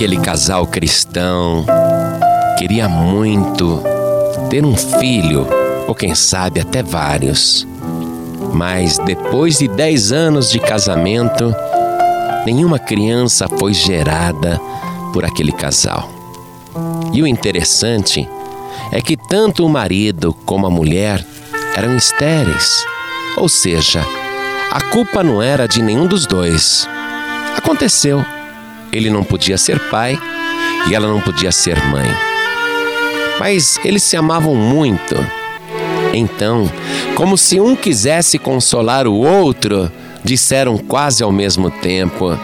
Aquele casal cristão queria muito ter um filho, ou quem sabe até vários. Mas depois de dez anos de casamento, nenhuma criança foi gerada por aquele casal. E o interessante é que tanto o marido como a mulher eram estéreis, ou seja, a culpa não era de nenhum dos dois. Aconteceu. Ele não podia ser pai e ela não podia ser mãe. Mas eles se amavam muito. Então, como se um quisesse consolar o outro, disseram quase ao mesmo tempo: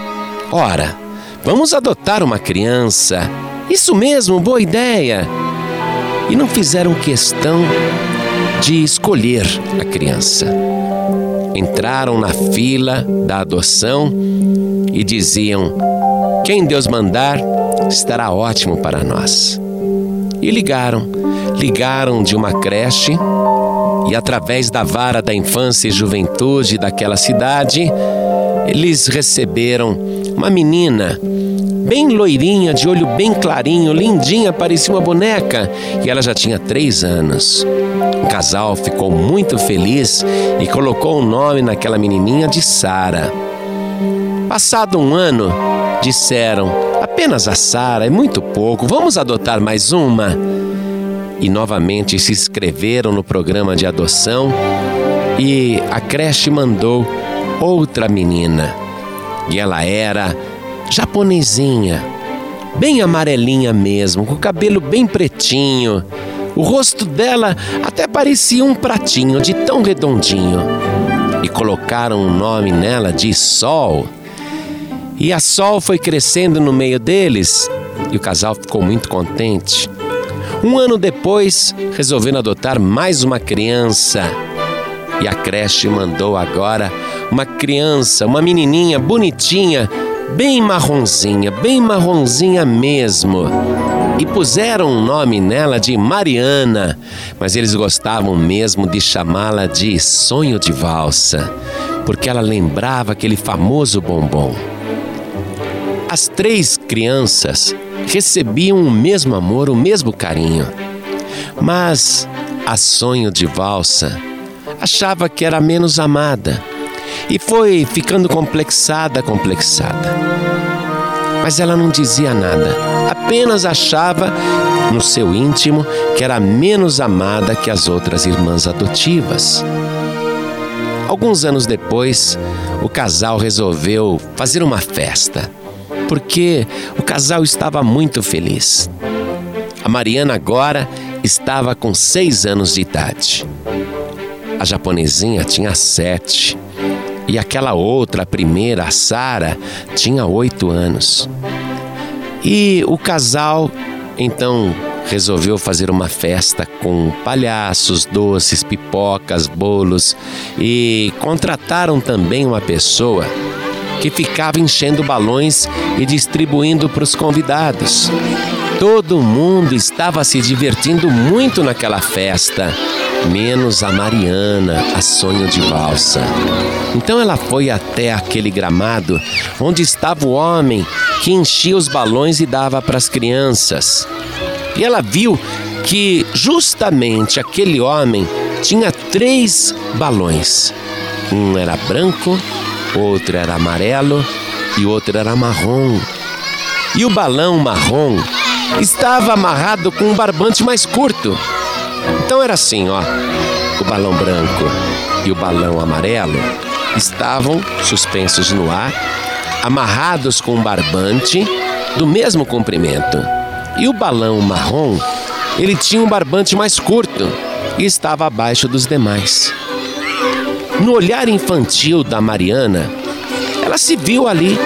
Ora, vamos adotar uma criança. Isso mesmo, boa ideia. E não fizeram questão de escolher a criança. Entraram na fila da adoção e diziam: Quem Deus mandar estará ótimo para nós. E ligaram, ligaram de uma creche e, através da vara da infância e juventude daquela cidade, eles receberam uma menina bem loirinha, de olho bem clarinho, lindinha, parecia uma boneca, e ela já tinha três anos. O casal ficou muito feliz e colocou o nome naquela menininha de Sara. Passado um ano, disseram: apenas a Sara é muito pouco, vamos adotar mais uma. E novamente se inscreveram no programa de adoção e a creche mandou outra menina. E ela era japonesinha, bem amarelinha mesmo, com o cabelo bem pretinho. O rosto dela até parecia um pratinho de tão redondinho. E colocaram o um nome nela de Sol. E a Sol foi crescendo no meio deles e o casal ficou muito contente. Um ano depois, resolveram adotar mais uma criança. E a creche mandou agora uma criança, uma menininha bonitinha, bem marronzinha, bem marronzinha mesmo. E puseram um nome nela de Mariana, mas eles gostavam mesmo de chamá-la de Sonho de Valsa, porque ela lembrava aquele famoso bombom. As três crianças recebiam o mesmo amor, o mesmo carinho. Mas a Sonho de Valsa achava que era menos amada e foi ficando complexada, complexada. Mas ela não dizia nada, apenas achava no seu íntimo que era menos amada que as outras irmãs adotivas. Alguns anos depois, o casal resolveu fazer uma festa, porque o casal estava muito feliz. A Mariana agora estava com seis anos de idade. A japonesinha tinha sete e aquela outra, a primeira, a Sara, tinha oito anos. E o casal então resolveu fazer uma festa com palhaços, doces, pipocas, bolos e contrataram também uma pessoa que ficava enchendo balões e distribuindo para os convidados. Todo mundo estava se divertindo muito naquela festa menos a Mariana, a sonho de valsa. Então ela foi até aquele gramado onde estava o homem que enchia os balões e dava para as crianças. E ela viu que justamente aquele homem tinha três balões. Um era branco, outro era amarelo e outro era marrom. E o balão marrom estava amarrado com um barbante mais curto. Então era assim, ó. O balão branco e o balão amarelo estavam suspensos no ar, amarrados com um barbante do mesmo comprimento. E o balão marrom, ele tinha um barbante mais curto e estava abaixo dos demais. No olhar infantil da Mariana, ela se viu ali.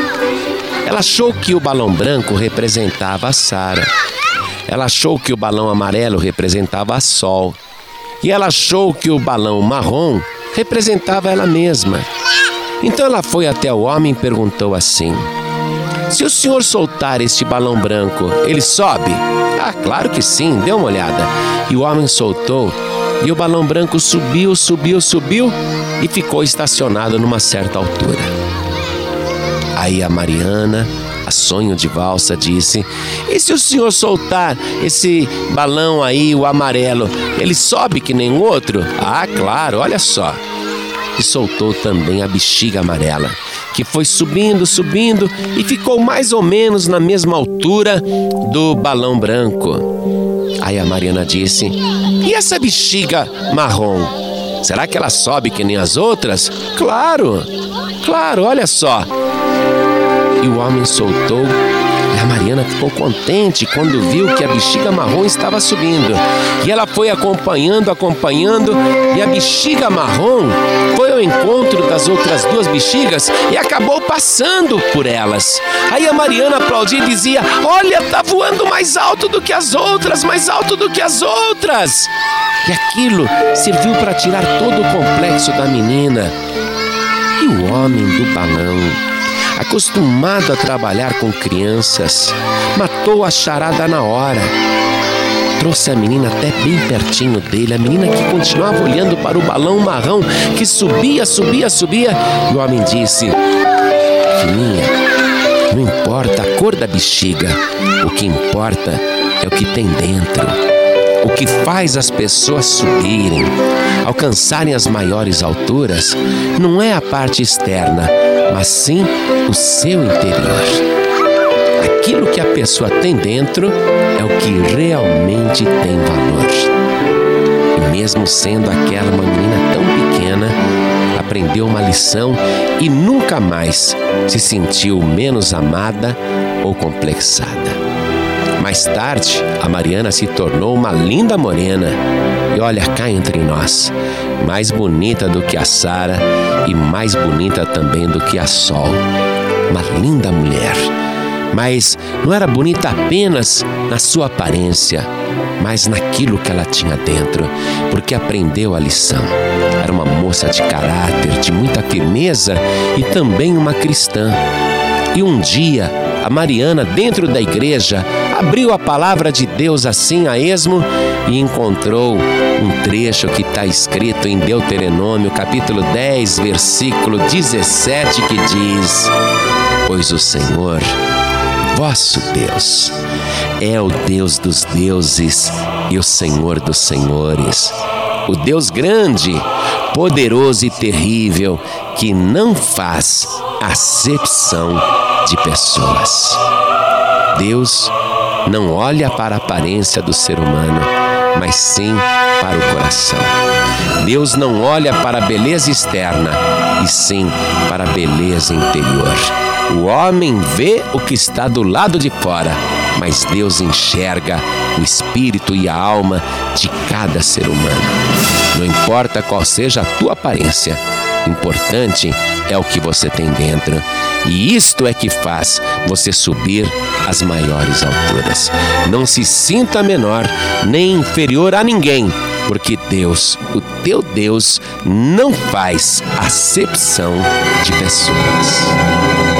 Ela achou que o balão branco representava a Sara ela achou que o balão amarelo representava a Sol. E ela achou que o balão marrom representava ela mesma. Então ela foi até o homem e perguntou assim: Se o senhor soltar este balão branco, ele sobe? Ah, claro que sim, dê uma olhada. E o homem soltou, e o balão branco subiu, subiu, subiu e ficou estacionado numa certa altura. Aí a Mariana A sonho de valsa disse: E se o senhor soltar esse balão aí, o amarelo, ele sobe que nem outro? Ah, claro, olha só. E soltou também a bexiga amarela, que foi subindo, subindo e ficou mais ou menos na mesma altura do balão branco. Aí a Mariana disse: E essa bexiga marrom? Será que ela sobe que nem as outras? Claro, claro, olha só. E o homem soltou a Mariana ficou contente quando viu que a bexiga marrom estava subindo. E ela foi acompanhando, acompanhando, e a bexiga marrom foi ao encontro das outras duas bexigas e acabou passando por elas. Aí a Mariana aplaudia e dizia: Olha, tá voando mais alto do que as outras, mais alto do que as outras. E aquilo serviu para tirar todo o complexo da menina. E o homem do balão acostumado a trabalhar com crianças, matou a charada na hora. Trouxe a menina até bem pertinho dele, a menina que continuava olhando para o balão marrão que subia, subia, subia. E o homem disse: Filhinha, não importa a cor da bexiga, o que importa é o que tem dentro. O que faz as pessoas subirem, alcançarem as maiores alturas, não é a parte externa, mas sim o seu interior. Aquilo que a pessoa tem dentro é o que realmente tem valor. E mesmo sendo aquela uma menina tão pequena, aprendeu uma lição e nunca mais se sentiu menos amada ou complexada. Mais tarde, a Mariana se tornou uma linda morena. E olha cá entre nós, mais bonita do que a Sara e mais bonita também do que a Sol. Uma linda mulher. Mas não era bonita apenas na sua aparência, mas naquilo que ela tinha dentro, porque aprendeu a lição. Era uma moça de caráter, de muita firmeza e também uma cristã. E um dia, a Mariana, dentro da igreja, abriu a palavra de Deus assim a esmo e encontrou um trecho que está escrito em Deuteronômio, capítulo 10, versículo 17, que diz: Pois o Senhor, vosso Deus, é o Deus dos deuses e o Senhor dos senhores, o Deus grande, poderoso e terrível, que não faz acepção de pessoas. Deus não olha para a aparência do ser humano, mas sim para o coração. Deus não olha para a beleza externa, e sim para a beleza interior. O homem vê o que está do lado de fora, mas Deus enxerga o espírito e a alma de cada ser humano. Não importa qual seja a tua aparência, importante é o que você tem dentro. E isto é que faz você subir às maiores alturas. Não se sinta menor nem inferior a ninguém, porque Deus, o teu Deus, não faz acepção de pessoas.